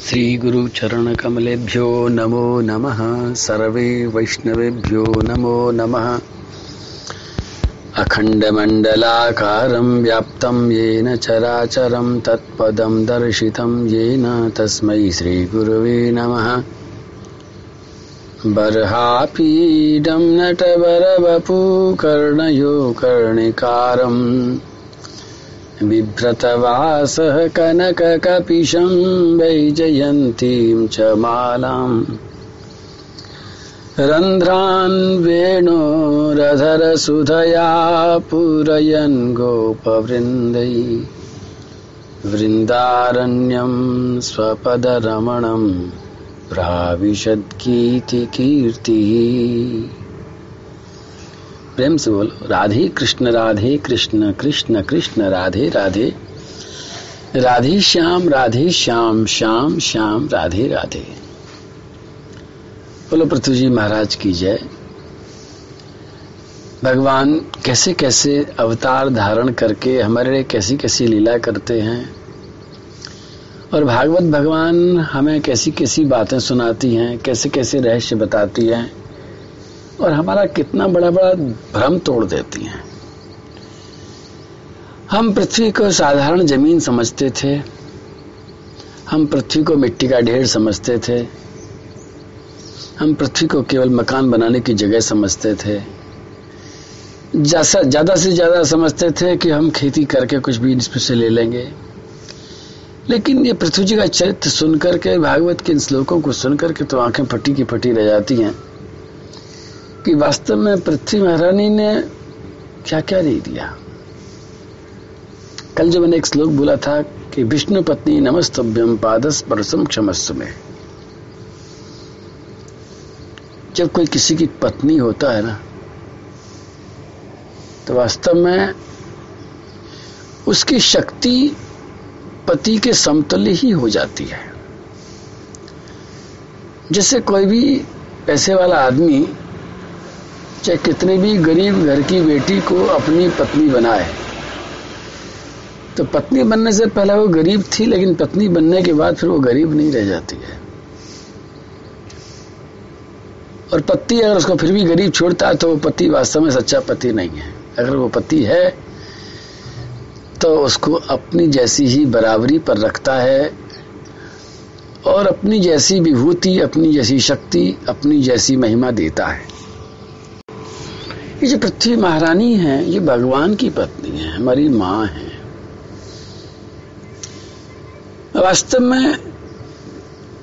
श्रीगुरुचरणकमलेभ्यो नमो नमः। सर्वे वैष्णवेभ्यो नमो नमः। अखण्डमण्डलाकारं व्याप्तं येन चराचरं तत्पदं दर्शितं येन तस्मै श्रीगुरुवे नमः। बर्हापीडं नटवरवपू कर्णयो कर्णिकारम् बिभ्रतवासः कनककपिशं वैजयन्तीं च मालाम्। रन्ध्रान् वेणोरधरसुधया पूरयन् गोपवृन्दै। वृन्दारण्यं स्वपदरमणं प्राविशद्गीतिकीर्तिः। प्रेम से बोलो। राधे कृष्ण राधे कृष्ण कृष्ण कृष्ण, राधे राधे। राधे श्याम राधे श्याम श्याम श्याम, राधे राधे। बोलो पृथ्वी जी महाराज की जय। भगवान कैसे कैसे अवतार धारण करके हमारे लिए कैसी कैसी लीला करते हैं। और भागवत भगवान हमें कैसी कैसी बातें सुनाती हैं, कैसे कैसे रहस्य बताती हैं। और हमारा कितना बड़ा बड़ा भ्रम तोड़ देती हैं। हम पृथ्वी को साधारण ज़मीन समझते थे। हम पृथ्वी को मिट्टी का ढेर समझते थे। हम पृथ्वी को केवल मकान बनाने की जगह समझते थे। जैसा, ज़्यादा से ज़्यादा समझते थे कि हम खेती करके कुछ भी इसमें से ले लेंगे। लेकिन ये पृथ्वी जी का चरित्र सुनकर के, भागवत के इन श्लोकों को सुनकर के तो आँखें फटी की फटी रह जाती हैं। कि वास्तव में पृथ्वी महारानी ने क्या क्या दे दिया? कल जो मैंने एक श्लोक बोला था कि विष्णु पत्नी नमस्तभ्यम पादस परसम क्षमस्व में जब कोई किसी की पत्नी होता है ना तो वास्तव में उसकी शक्ति पति के समतुल्य ही हो जाती है। जैसे कोई भी पैसे वाला आदमी चाहे कितने भी गरीब घर की बेटी को अपनी पत्नी बनाए। तो पत्नी बनने से पहले वो गरीब थी, लेकिन पत्नी बनने के बाद फिर वो गरीब नहीं रह जाती है। और पति अगर उसको फिर भी गरीब छोड़ता है तो वो पति वास्तव में सच्चा पति नहीं है। अगर वो पति है तो उसको अपनी जैसी ही बराबरी पर रखता है, और अपनी जैसी विभूति, अपनी जैसी शक्ति, अपनी जैसी महिमा देता है। ये जो पृथ्वी महारानी है, ये भगवान की पत्नी है, हमारी माँ है। वास्तव में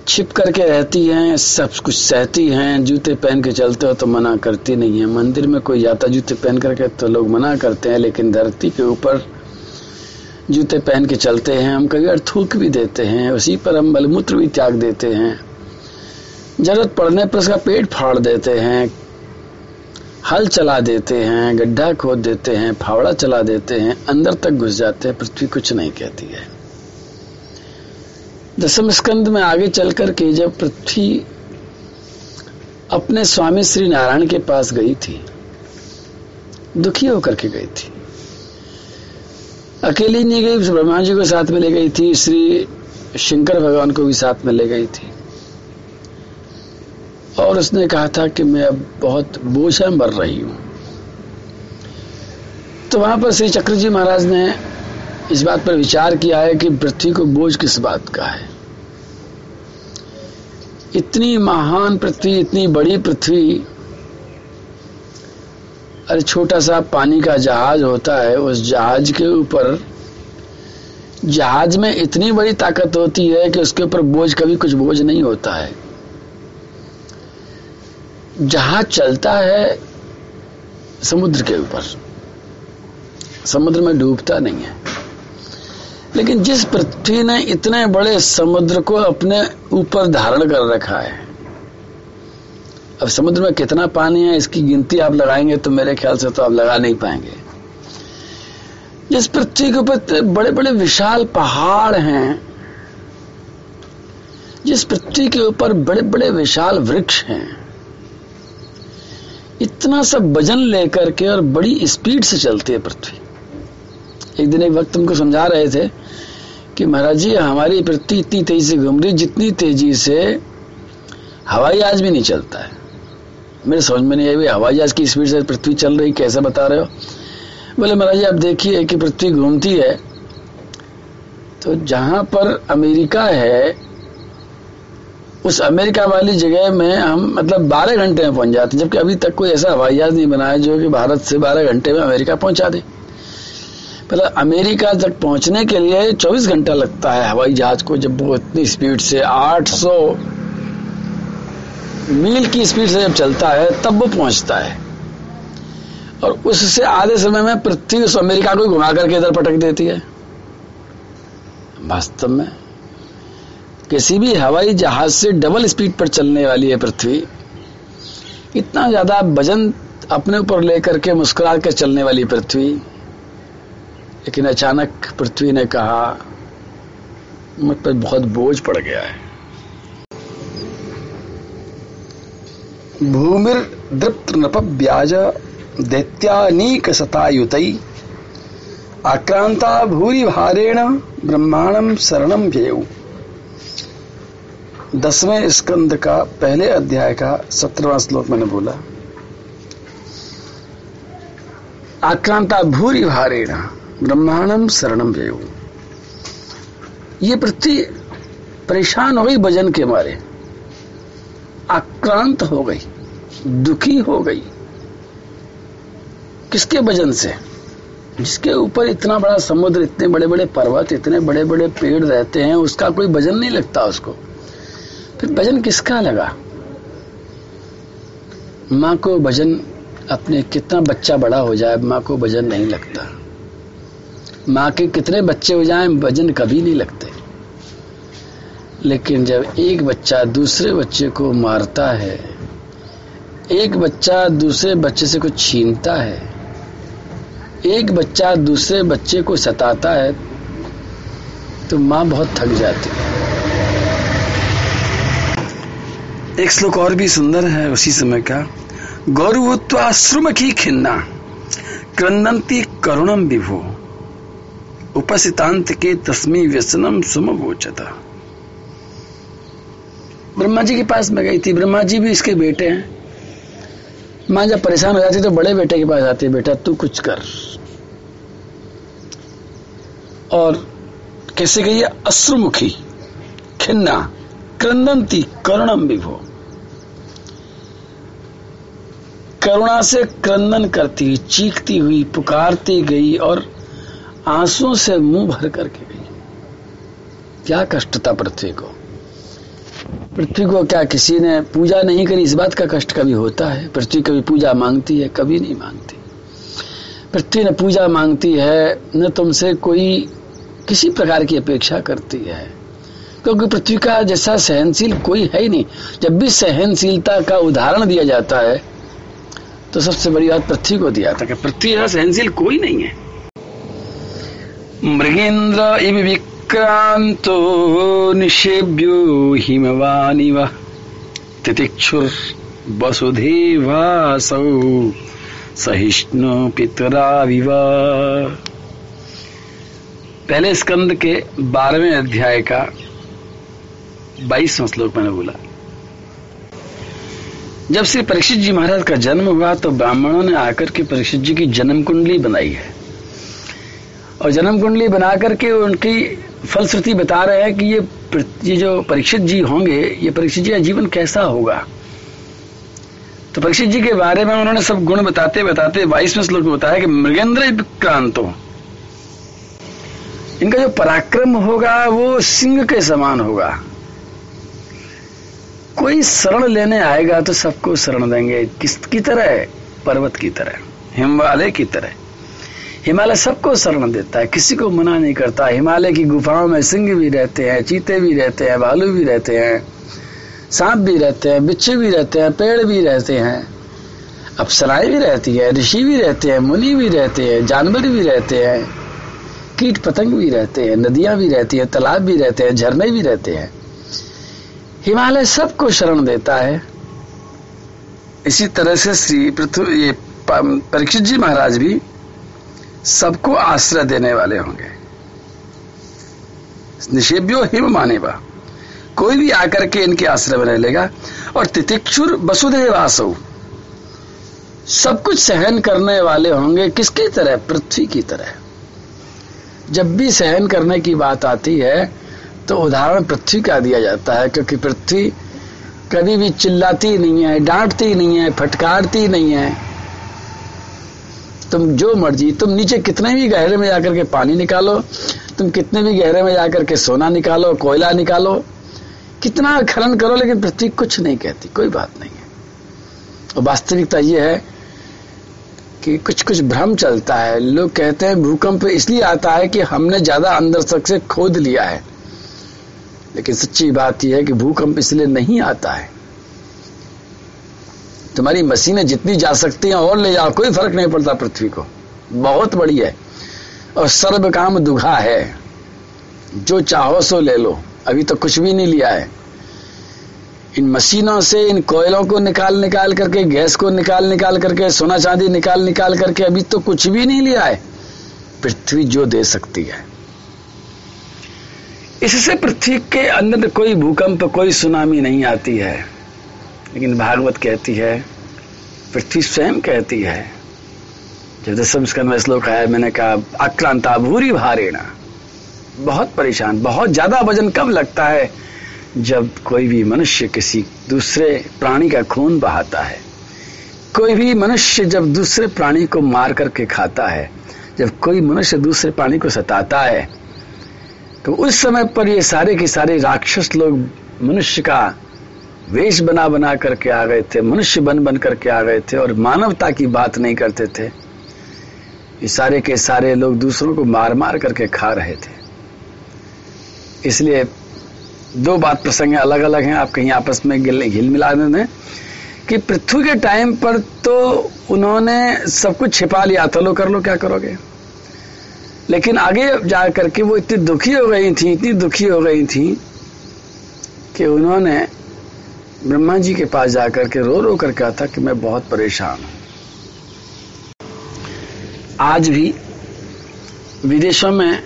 छिप करके रहती हैं, सब कुछ सहती हैं, जूते पहन के चलते हो तो मना करती नहीं है। मंदिर में कोई जाता जूते पहन करके तो लोग मना करते हैं, लेकिन धरती के ऊपर जूते पहन के चलते हैं। हम कभी थूक भी देते हैं, उसी पर हम बलमूत्र भी त्याग देते हैं। ज़रूरत पड़ने पर उसका पेट फाड़ देते हैं। हल चला देते हैं, गड्ढा खोद देते हैं, फावड़ा चला देते हैं, अंदर तक घुस जाते हैं, पृथ्वी कुछ नहीं कहती है। दसम स्कंद में आगे चलकर के जब पृथ्वी अपने स्वामी श्री नारायण के पास गई थी, दुखी होकर के गई थी। अकेली नहीं गई, ब्रह्मा जी को साथ में ले गई थी, श्री शंकर भगवान को भी साथ में ले गई थी। और उसने कहा था कि मैं अब बहुत बोझ मर रही हूँ। तो वहाँ पर श्री चक्र जी महाराज ने इस बात पर विचार किया है कि पृथ्वी को बोझ किस बात का है। इतनी महान पृथ्वी, इतनी बड़ी पृथ्वी, अरे छोटा सा पानी का जहाज़ होता है, उस जहाज़ के ऊपर जहाज़ में इतनी बड़ी ताकत होती है कि उसके ऊपर बोझ, कभी कुछ बोझ नहीं होता है। जहाज़ चलता है समुद्र के ऊपर, समुद्र में डूबता नहीं है। लेकिन जिस पृथ्वी ने इतने बड़े समुद्र को अपने ऊपर धारण कर रखा है, अब समुद्र में कितना पानी है, इसकी गिनती आप लगाएँगे तो मेरे ख्याल से तो आप लगा नहीं पाएँगे। जिस पृथ्वी के ऊपर बड़े बड़े विशाल पहाड़ हैं, जिस पृथ्वी के ऊपर बड़े बड़े विशाल वृक्ष हैं इतना सब वज़न लेकर के और बड़ी स्पीड से चलती है पृथ्वी। एक दिन एक वक्त तुमको समझा रहे थे कि महाराज जी, हमारी पृथ्वी इतनी तेज़ी से घूम रही जितनी तेज़ी से हवाई जहाज़ भी नहीं चलता है। मेरे समझ में नहीं आई हवाई जहाज़ की स्पीड से पृथ्वी चल रही कैसे बता रहे हो? बोले, महाराज जी, आप देखिए कि पृथ्वी घूमती है। तो जहाँ पर अमेरिका है उस अमेरिका वाली जगह में हम मतलब 12 घंटे में पहुँच जाते, जबकि अभी तक कोई ऐसा हवाई जहाज़ नहीं बनाया जो कि भारत से 12 घंटे में अमेरिका पहुँचा दे। मतलब अमेरिका तक पहुँचने के लिए 24 घंटा लगता है हवाई जहाज़ को, जब वो इतनी स्पीड से 800 मील की स्पीड से जब चलता है, तब वो पहुँचता है। और उससे आधे समय में पृथ्वी उस अमेरिका को घुमा करके इधर पटक देती है। वास्तव में किसी भी हवाई जहाज़ से डबल स्पीड पर चलने वाली है पृथ्वी। इतना ज़्यादा वज़न अपने ऊपर लेकर के मुस्कुरा कर चलने वाली पृथ्वी। लेकिन अचानक पृथ्वी ने कहा, मुझ पर बहुत बोझ पड़ गया है। भूमिर दृप्त नप ब्याज दैत्यानीक सतायुत। आक्रांता भूरी भारेण ब्रह्मांडम शरणम व्ययु। दसवें स्कंद का पहले अध्याय का सत्रहवा श्लोक मैंने बोला। आक्रांता भूरी भारेण ब्रह्मांडम शरणम ये पृथ्वी परेशान हो गई भजन के मारे। आक्रांत हो गई, दुखी हो गई। किसके वज़न से? जिसके ऊपर इतना बड़ा समुद्र, इतने बड़े बड़े पर्वत, इतने बड़े बड़े पेड़ रहते हैं, उसका कोई वज़न नहीं लगता उसको। फिर वज़न किसका लगा? माँ को भजन अपने कितना बच्चा बड़ा हो जाए, माँ को भजन नहीं लगता। माँ के कितने बच्चे हो जाएँ, भजन कभी नहीं लगते। लेकिन जब एक बच्चा दूसरे बच्चे को मारता है, एक बच्चा दूसरे बच्चे से कुछ छीनता है, एक बच्चा दूसरे बच्चे को सताता है तो माँ बहुत थक जाती है। एक श्लोक और भी सुंदर है उसी समय का। गौरवत्वाश्रुमखी खिन्ना क्रंदंती करुणम विभो। उपसितांत के तस्मी व्यसनम सुमगोचता ब्रह्मा जी के पास में गई थी। ब्रह्मा जी भी इसके बेटे हैं। माँ जब परेशान हो जाती तो बड़े बेटे के पास आती बेटा, तू कुछ कर। और कैसे कहिए, अश्रुमुखी खिन्ना क्रंदंती करुणम विभो करुणा से क्रंदन करती हुई, चीखती हुई, पुकारती गई और आंसुओं से मुँह भर करके गई। क्या कष्ट था पृथ्वी को। पृथ्वी को क्या किसी ने पूजा नहीं करी, इस बात का कष्ट कभी होता है। पृथ्वी कभी पूजा मांगती है, कभी नहीं मांगती। पृथ्वी ने पूजा मांगती है, न तुमसे कोई किसी प्रकार की अपेक्षा करती है। क्योंकि पृथ्वी का जैसा सहनशील कोई है ही नहीं। जब भी सहनशीलता का उदाहरण दिया जाता है तो सबसे बड़ी बात पृथ्वी को दिया था कि पृथ्वी जैसा सहनशील कोई नहीं है। मृगेंद्र इव विक्रांतो निषेभ्यो हिमवानिव तितिक्षुर वसुधेवासौ सहिष्णु पितराविव। पहले स्कंद के बारहवें अध्याय का बाईसवां श्लोक मैंने बोला। जब श्री परीक्षित जी महाराज का जन्म हुआ तो ब्राह्मणों ने आकर के परीक्षित जी की जन्म कुंडली बनाई है। और जन्म कुंडली बना करके उनकी फलश्रुति बता रहे हैं कि ये ये जो परीक्षित जी होंगे, ये परीक्षित जी का जीवन कैसा होगा। तो परीक्षित जी के बारे में उन्होंने सब गुण बताते बताते, बाईसवें श्लोक में बताया कि मृगेंद्र विक्रांतो। इनका जो पराक्रम होगा, वो सिंह के समान होगा। कोई शरण लेने आएगा तो सबको शरण देंगे किसकी तरह है? पर्वत की तरह हिमालय की तरह हिमालय सबको शरण देता है किसी को मना नहीं करता हिमालय की गुफाओं में सिंह भी रहते हैं चीते भी रहते हैं भालू भी रहते हैं सांप भी रहते हैं बिच्छू भी रहते हैं पेड़ भी रहते हैं अप्सराएँ भी रहती है ऋषि भी रहते हैं मुनि भी रहते हैं जानवर भी रहते हैं कीट पतंग भी रहते हैं नदियाँ भी रहती है तालाब भी रहते हैं झरने भी रहते हैं हिमालय सबको शरण देता है। इसी तरह से श्री पृथ्वी ये परीक्षित जी महाराज भी सबको आश्रय देने वाले होंगे। निषेव्यो हिम माने बा कोई भी आकर के इनके आश्रय में रह लेगा। और तितिक्षुर वसुदेवासु, सब कुछ सहन करने वाले होंगे किसकी तरह? पृथ्वी की तरह। जब भी सहन करने की बात आती है तो उदाहरण पृथ्वी का दिया जाता है, क्योंकि पृथ्वी कभी भी चिल्लाती नहीं है, डांटती नहीं है, फटकारती नहीं है। तुम जो मर्ज़ी, तुम नीचे कितने भी गहरे में जाकर के पानी निकालो, तुम कितने भी गहरे में जाकर के सोना निकालो, कोयला निकालो, कितना खनन करो, लेकिन पृथ्वी कुछ नहीं कहती, कोई बात नहीं है। और वास्तविकता यह है कि कुछ कुछ भ्रम चलता है। लोग कहते हैं, भूकंप इसलिए आता है कि हमने ज़्यादा अंदर तक से खोद लिया है। लेकिन सच्ची बात यह है कि भूकंप इसलिए नहीं आता है। तुम्हारी मशीनें जितनी जा सकती हैं और ले जाओ, कोई फ़र्क नहीं पड़ता पृथ्वी को। बहुत बड़ी है। और सर्व काम दुखा है। जो चाहो सो ले लो। अभी तो कुछ भी नहीं लिया है। इन मशीनों से, इन कोयलों को निकाल निकाल करके, गैस को निकाल निकाल करके, सोना चांदी निकाल निकाल करके अभी तो कुछ भी नहीं लिया है। पृथ्वी जो दे सकती है। इससे पृथ्वी के अंदर कोई भूकंप, कोई सुनामी नहीं आती है। लेकिन भागवत कहती है, पृथ्वी स्वयं कहती है। जब दसम स्कंद में श्लोक आया, मैंने कहा आक्रांता भूरी भारेणा। बहुत परेशान, बहुत ज़्यादा वज़न कब लगता है जब कोई भी मनुष्य किसी दूसरे प्राणी का खून बहाता है। कोई भी मनुष्य जब दूसरे प्राणी को मार करके खाता है, जब कोई मनुष्य दूसरे प्राणी को सताता है तो उस समय पर ये सारे के सारे राक्षस लोग मनुष्य का वेश बना बना करके आ गए थे, मनुष्य बन बन करके आ गए थे और मानवता की बात नहीं करते थे। ये सारे के सारे लोग दूसरों को मार मार करके खा रहे थे। इसलिए दो बात प्रसंग अलग अलग हैं, आप कहीं आपस में हिल मिला दें कि पृथ्वी के टाइम पर तो उन्होंने सब कुछ छिपा लिया। था लो कर लो, क्या करोगे? लेकिन आगे जा करके वो इतनी दुखी हो गई थी, इतनी दुखी हो गई थी कि उन्होंने ब्रह्मा जी के पास जाकर के रो रो कर कहा था कि मैं बहुत परेशान हूँ। आज भी विदेशों में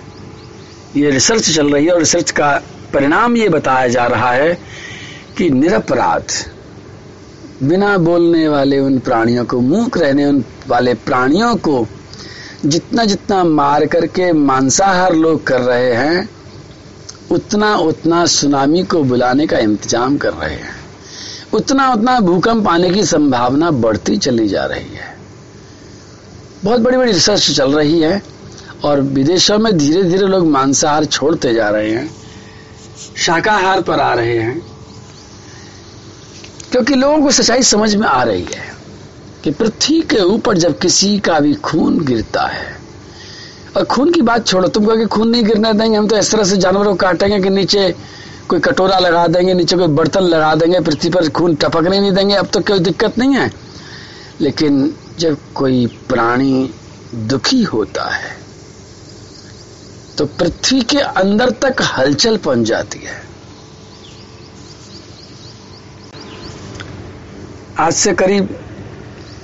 ये रिसर्च चल रही है और रिसर्च का परिणाम ये बताया जा रहा है कि निरपराध, बिना बोलने वाले उन प्राणियों को, मूक रहने उन वाले प्राणियों को जितना जितना मार करके मांसाहार लोग कर रहे हैं, उतना उतना सुनामी को बुलाने का इंतज़ाम कर रहे हैं। उतना उतना भूकंप आने की संभावना बढ़ती चली जा रही है। बहुत बड़ी बड़ी रिसर्च चल रही है और विदेशों में धीरे धीरे लोग मांसाहार छोड़ते जा रहे हैं, शाकाहार पर आ रहे हैं, क्योंकि लोगों को सच्चाई समझ में आ रही है। कि पृथ्वी के ऊपर जब किसी का भी खून गिरता है, और खून की बात छोड़ो तुम कहोगे खून नहीं गिरने देंगे, हम तो इस तरह से जानवरों को काटेंगे कि नीचे कोई कटोरा लगा देंगे, नीचे कोई बर्तन लगा देंगे, पृथ्वी पर खून टपकने नहीं देंगे, अब तो कोई दिक्कत नहीं है। लेकिन जब कोई प्राणी दुखी होता है तो पृथ्वी के अंदर तक हलचल पहुँच जाती है। आज से करीब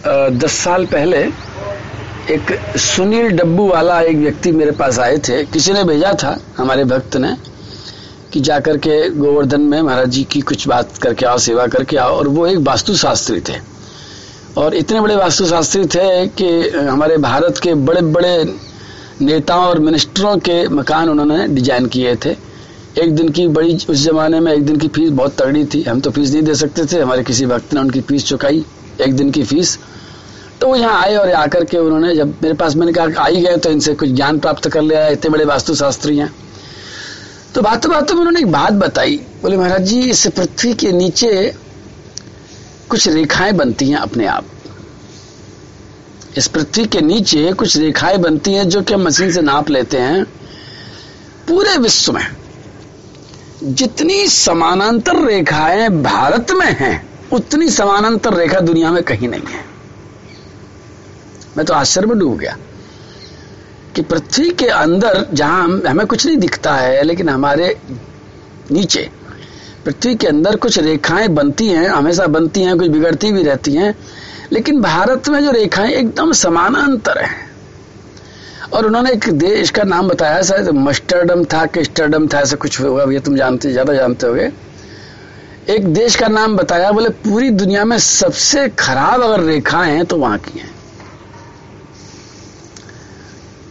दस साल पहले एक सुनील डब्बू वाला एक व्यक्ति मेरे पास आए थे। किसी ने भेजा था हमारे भक्त ने कि जाकर के गोवर्धन में महाराज जी की कुछ बात करके आओ, सेवा करके आओ, और वो एक वास्तु शास्त्री थे। और इतने बड़े वास्तु शास्त्री थे कि हमारे भारत के बड़े बड़े नेताओं और मिनिस्टरों के मकान उन्होंने डिज़ाइन किए थे। एक दिन की बड़ी, उस जमाने में एक दिन की फ़ीस बहुत तगड़ी थी। हम तो फ़ीस नहीं दे सकते थे, हमारे किसी भक्त ने उनकी फ़ीस चुकाई। एक दिन की फ़ीस। तो वो यहाँ आए और आकर के उन्होंने जब मेरे पास मैंने कहा, आई गए तो इनसे कुछ ज्ञान प्राप्त कर लिया इतने बड़े वास्तु शास्त्री हैं। तो बातों बातों में उन्होंने एक बात बताई। बोले, महाराज जी, इस पृथ्वी के नीचे कुछ रेखाएँ बनती हैं अपने आप। इस पृथ्वी के नीचे कुछ रेखाएँ बनती हैं जो कि हम मशीन से नाप लेते हैं। पूरे विश्व में जितनी समानांतर रेखाएँ भारत में हैं उतनी समानांतर रेखा दुनिया में कहीं नहीं है। मैं तो आश्चर्य में डूब गया कि पृथ्वी के अंदर जहाँ हमें कुछ नहीं दिखता है, लेकिन हमारे नीचे पृथ्वी के अंदर कुछ रेखाएँ बनती हैं, हमेशा बनती हैं, कुछ बिगड़ती भी रहती हैं, लेकिन भारत में जो रेखाएँ एकदम समानांतर हैं। और उन्होंने एक देश का नाम बताया, शायद मस्टरडम था कि स्टरडम था, ऐसा कुछ होगा, ये तुम जानते, ज़्यादा जानते होगे। एक देश का नाम बताया, बोले, पूरी दुनिया में सबसे खराब अगर रेखाएँ हैं तो वहाँ की हैं।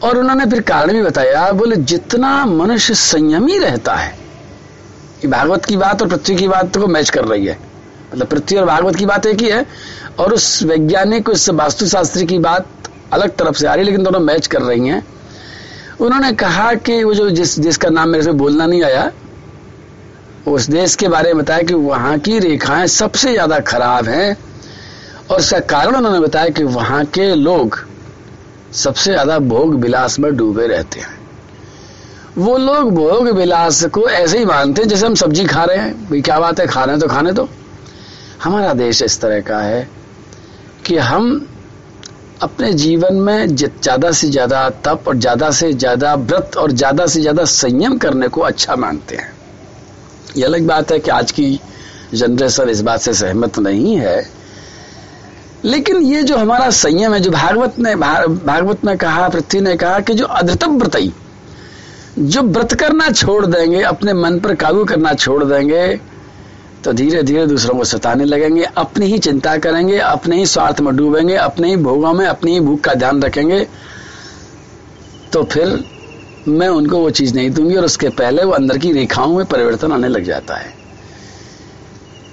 और उन्होंने फिर कारण भी बताया, बोले, जितना मनुष्य संयमी रहता है, ये भागवत की बात और पृथ्वी की बात को मैच कर रही है। मतलब पृथ्वी और भागवत की बात एक ही है, और उस वैज्ञानिक, उस वास्तुशास्त्री की बात अलग तरफ़ से आ रही है, लेकिन दोनों मैच कर रही हैं। उन्होंने कहा कि वो जो जिस, जिसका नाम मेरे से बोलना नहीं आया उस देश के बारे में बताया कि वहाँ की रेखाएँ सबसे ज़्यादा खराब हैं, और इसका कारण उन्होंने बताया कि वहाँ के लोग सबसे ज़्यादा भोग विलास में डूबे रहते हैं। वो लोग भोग विलास को ऐसे ही मानते हैं जैसे हम सब्ज़ी खा रहे हैं। भाई, क्या बात है? खा रहे हैं तो खाने दो हमारा देश इस तरह का है कि हम अपने जीवन में ज़्यादा से ज़्यादा तप और ज़्यादा से ज़्यादा व्रत और ज़्यादा से ज़्यादा संयम करने को अच्छा मानते हैं। यह अलग बात है कि आज की जनरेशन इस बात से सहमत नहीं है। लेकिन ये जो हमारा संयम है, जो भागवत ने भागवत में कहा, पृथ्वी ने कहा कि जो अधृतम व्रतई जो व्रत करना छोड़ देंगे, अपने मन पर काबू करना छोड़ देंगे तो धीरे धीरे दूसरों को सताने लगेंगे, अपनी ही चिंता करेंगे, अपने ही स्वार्थ में डूबेंगे, अपने ही भोगों में, अपनी ही भूख का ध्यान रखेंगे तो फिर मैं उनको वो चीज़ नहीं दूँगी और उसके पहले वो अंदर की रेखाओं में परिवर्तन आने लग जाता है।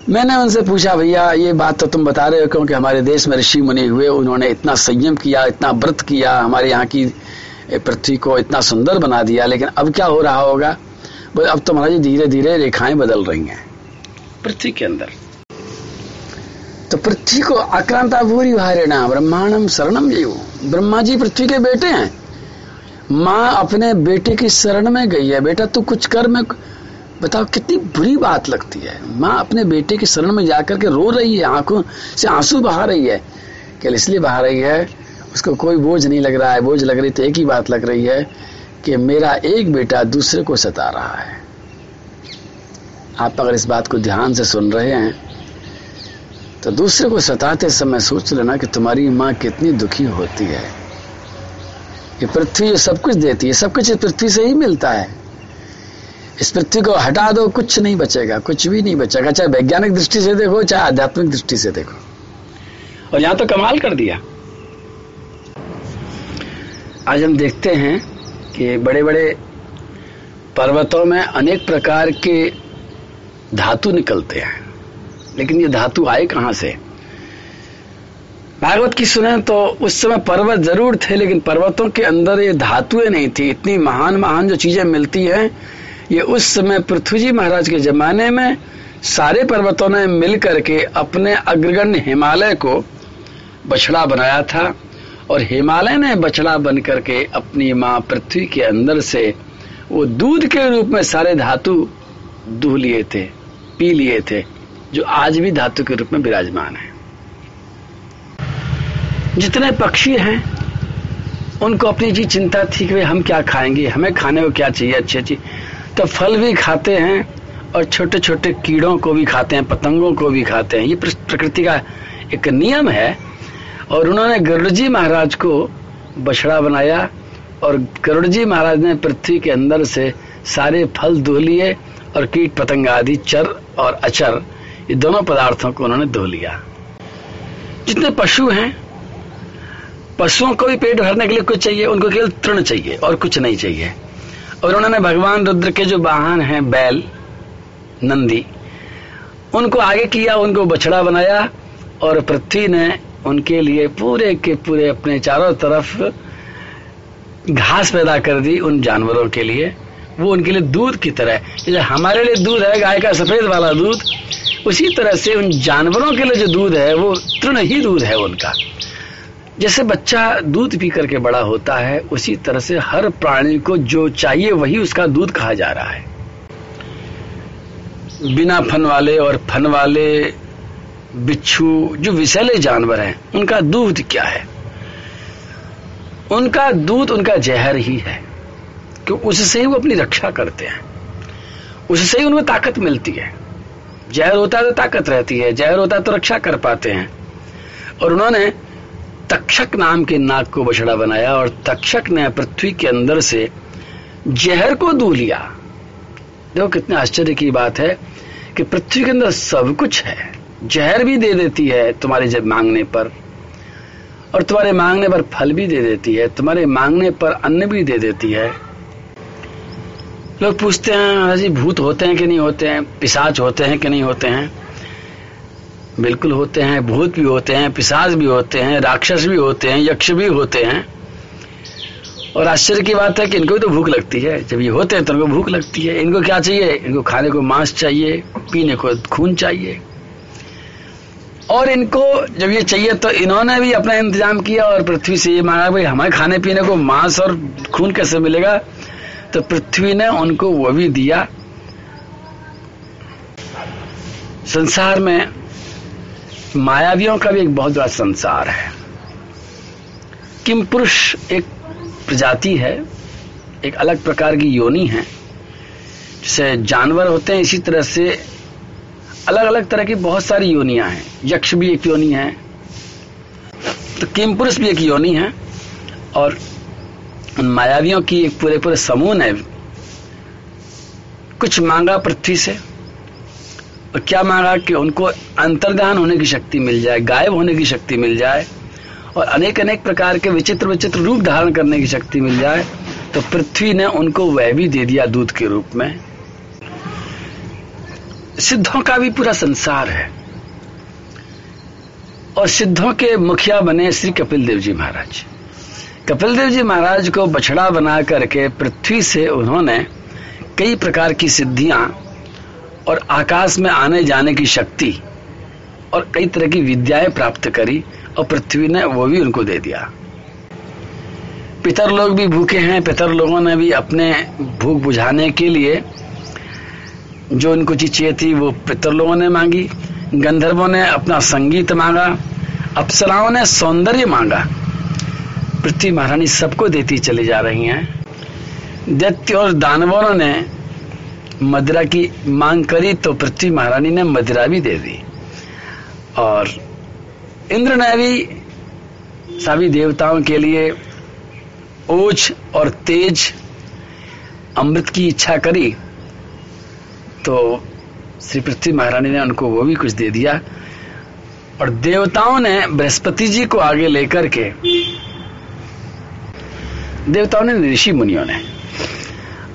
मैंने उनसे पूछा, भैया, ये बात तो तुम बता रहे हो क्योंकि हमारे देश में ऋषि मुनि हुए, उन्होंने इतना संयम किया, इतना व्रत किया, हमारे यहाँ की पृथ्वी को इतना सुंदर बना दिया, लेकिन अब क्या हो रहा होगा? अब तो महाराज धीरे धीरे रेखाएँ बदल रही हैं, पृथ्वी के अंदर। तो पृथ्वी को आक्रांता भूरी भारेणा ब्रह्मांडम शरणम जीव ब्रह्मा जी पृथ्वी के बेटे हैं। माँ अपने बेटे की शरण में गई है। बेटा, तू कुछ कर, मैं बताओ, कितनी बुरी बात लगती है। माँ अपने बेटे की शरण में जाकर के रो रही है, आँखों से आँसू बहा रही है। क्या इसलिए बहा रही है, उसको कोई बोझ नहीं लग रहा है। बोझ लग रही तो एक ही बात लग रही है कि मेरा एक बेटा दूसरे को सता रहा है। आप अगर इस बात को ध्यान से सुन रहे हैं तो दूसरे को सताते समय सोच लेना कि तुम्हारी माँ कितनी दुखी होती है। ये पृथ्वी सब कुछ देती है, सब कुछ इस पृथ्वी से ही मिलता है। इस पृथ्वी को हटा दो, कुछ नहीं बचेगा, कुछ भी नहीं बचेगा, चाहे वैज्ञानिक दृष्टि से देखो, चाहे आध्यात्मिक दृष्टि से देखो। और यहाँ तो कमाल कर दिया। आज हम देखते हैं कि बड़े बड़े पर्वतों में अनेक प्रकार के धातु निकलते हैं। लेकिन ये धातु आए कहाँ से? भागवत की सुने तो उस समय पर्वत ज़रूर थे, लेकिन पर्वतों के अंदर ये धातुएँ नहीं थी। इतनी महान महान जो चीज़ें मिलती हैं, ये उस समय पृथ्वी जी महाराज के जमाने में सारे पर्वतों ने मिल करके अपने अग्रगण्य हिमालय को बछड़ा बनाया था, और हिमालय ने बछड़ा बन करके अपनी माँ पृथ्वी के अंदर से वो दूध के रूप में सारे धातु दूह लिए थे, पी लिए थे, जो आज भी धातु के रूप में विराजमान है। जितने पक्षी हैं, उनको अपनी जी चिंता थी कि हम क्या खाएँगे, हमें खाने को क्या चाहिए अच्छी अच्छी। तो फल भी खाते हैं और छोटे छोटे कीड़ों को भी खाते हैं, पतंगों को भी खाते हैं। ये प्रकृति का एक नियम है और उन्होंने गरुड़ जी महाराज को बछड़ा बनाया और गरुड़ जी महाराज ने पृथ्वी के अंदर से सारे फल धो लिए और कीट, पतंग आदि, चर और अचर, ये दोनों पदार्थों को उन्होंने धो लिया। जितने पशु हैं पशुओं को भी पेट भरने के लिए कुछ चाहिए, उनको केवल तृण चाहिए और कुछ नहीं चाहिए। और उन्होंने भगवान रुद्र के जो वाहन हैं, बैल, नंदी, उनको आगे किया, उनको बछड़ा बनाया और पृथ्वी ने उनके लिए पूरे के पूरे अपने चारों तरफ़ घास पैदा कर दी उन जानवरों के लिए। वो उनके लिए दूध की तरह जैसे हमारे लिए दूध है, गाय का सफ़ेद वाला दूध, उसी तरह से उन जानवरों के लिए जो दूध है, वो तृण ही दूध है उनका। जैसे बच्चा दूध पी करके बड़ा होता है, उसी तरह से हर प्राणी को जो चाहिए वही उसका दूध कहा जा रहा है। बिना फन वाले और फन वाले बिच्छू, जो विषैले जानवर हैं, उनका दूध क्या है? उनका दूध, उनका जहर ही है, कि उससे ही वो अपनी रक्षा करते हैं। उससे ही उनमें ताकत मिलती है। जहर होता है तो ताकत रहती है, जहर होता है तो रक्षा कर पाते हैं। और उन्होंने तक्षक नाम के नाग को बछड़ा बनाया और तक्षक ने पृथ्वी के अंदर से जहर को दू लिया। देखो कितने आश्चर्य की बात है कि पृथ्वी के अंदर सब कुछ है। जहर भी दे देती है तुम्हारे जब मांगने पर, और तुम्हारे मांगने पर फल भी दे देती है, तुम्हारे मांगने पर अन्न भी दे देती है। लोग पूछते हैं जी, भूत होते हैं कि नहीं होते हैं? पिशाच होते हैं कि नहीं होते हैं? बिल्कुल होते हैं, भूत भी होते हैं पिशाच भी होते हैं, राक्षस भी होते हैं, यक्ष भी होते हैं। और आश्चर्य की बात है कि इनको भी तो भूख लगती है। जब ये होते हैं तो इनको भूख लगती है। इनको क्या चाहिए? इनको खाने को मांस चाहिए, पीने को खून चाहिए। और इनको जब ये चाहिए तो इन्होंने भी अपना इंतज़ाम किया और पृथ्वी से ये मांगा भाई हमारे खाने पीने को मांस और खून कैसे मिलेगा? तो पृथ्वी ने उनको वो भी दिया। संसार में मायावियों का भी एक बहुत बड़ा संसार है। किम पुरुष एक प्रजाति है, एक अलग प्रकार की योनि है। जैसे जानवर होते हैं, इसी तरह से अलग अलग तरह की बहुत सारी योनियाँ हैं। यक्ष भी एक योनि है तो किम पुरुष भी एक योनि है, और उन मायावियों की एक पूरे पूरे समूह ने कुछ मांगा पृथ्वी से। और क्या मांगा कि उनको अंतर्ध्यान होने की शक्ति मिल जाए, गायब होने की शक्ति मिल जाए, और अनेक अनेक प्रकार के विचित्र विचित्र रूप धारण करने की शक्ति मिल जाए तो पृथ्वी ने उनको वह भी दे दिया दूध के रूप में। सिद्धों का भी पूरा संसार है। और सिद्धों के मुखिया बने श्री कपिल देव जी महाराज। कपिल देव जी महाराज को बछड़ा बना करके पृथ्वी से उन्होंने कई प्रकार की सिद्धियाँ और आकाश में आने जाने की शक्ति और कई तरह की विद्याएँ प्राप्त करी और पृथ्वी ने वो भी उनको दे दिया। पितर लोग भी भूखे हैं। पितर लोगों ने भी अपने भूख बुझाने के लिए जो उनको चीज़ थी, वो पितर लोगों ने मांगी, गंधर्वों ने अपना संगीत मांगा, अप्सराओं ने सौंदर्य मांगा। पृथ्वी महारानी सबको देती चली जा रही हैं। दैत्य और दानवों ने मदिरा की मांग करी तो पृथ्वी महारानी ने मदिरा भी दे दी। और इंद्र ने भी सभी देवताओं के लिए ओझ और तेज अमृत की इच्छा करी तो श्री पृथ्वी महारानी ने उनको वो भी कुछ दे दिया। और देवताओं ने बृहस्पति जी को आगे लेकर के, देवताओं ने ऋषि मुनियों ने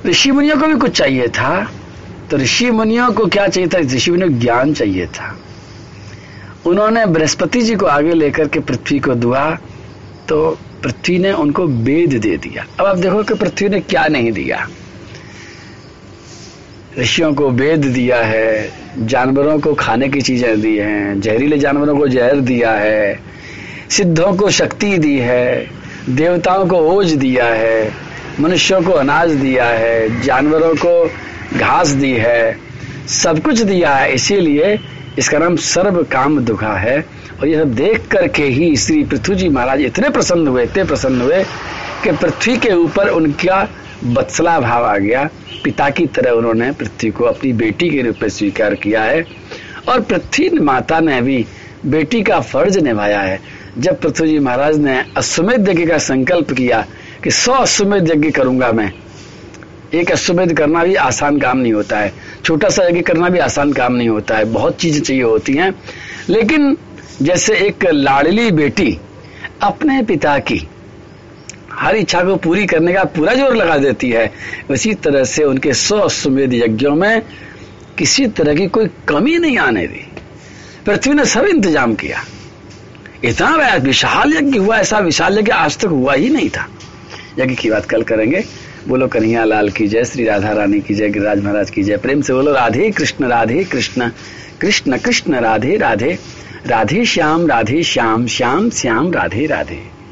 ऋषि मुनियों को भी कुछ चाहिए था। तो ऋषि मुनियों को क्या चाहिए था? ऋषि मुनियों ज्ञान चाहिए था। उन्होंने बृहस्पति जी को आगे लेकर के पृथ्वी को दुआ। तो पृथ्वी ने उनको वेद दे दिया। अब आप देखो कि पृथ्वी ने क्या नहीं दिया। ऋषियों को वेद दिया है, जानवरों को खाने की चीज़ें दी हैं, जहरीले जानवरों को जहर दिया है, सिद्धों को शक्ति दी है, देवताओं को ओज दिया है मनुष्यों को अनाज दिया है, जानवरों को घास दी है, सब कुछ दिया है, इसीलिए इसका नाम सर्व काम दुखा है। और ये सब देख करके ही श्री पृथ्वी जी महाराज इतने प्रसन्न हुए, इतने प्रसन्न हुए कि पृथ्वी के ऊपर उनका बत्सला भाव आ गया। पिता की तरह उन्होंने पृथ्वी को अपनी बेटी के रूप में स्वीकार किया है। और पृथ्वी माता ने भी बेटी का फ़र्ज़ निभाया है। जब पृथ्वी जी महाराज ने अश्वमेध यज्ञ का संकल्प किया कि सौ अश्वमेध यज्ञ करूँगा मैं। एक अश्वमेध करना भी आसान काम नहीं होता है। छोटा सा यज्ञ करना भी आसान काम नहीं होता है। बहुत चीज़ें चाहिए होती हैं। लेकिन जैसे एक लाडली बेटी अपने पिता की हर इच्छा को पूरी करने का पूरा ज़ोर लगा देती है, उसी तरह से उनके सौ अश्वमेध यज्ञों में किसी तरह की कोई कमी नहीं आने दी। पृथ्वी ने सब इंतज़ाम किया। इतना विशाल यज्ञ हुआ, ऐसा विशाल यज्ञ आज तक हुआ ही नहीं था। यज्ञ की बात कल करेंगे। बोलो कन्हैया लाल की जय, श्री राधा रानी की जय, गिरिराज महाराज की जय। प्रेम से बोलो, राधे कृष्ण राधे कृष्ण। कृष्ण कृष्ण, राधे राधे। राधे श्याम राधे श्याम श्याम श्याम, राधे राधे।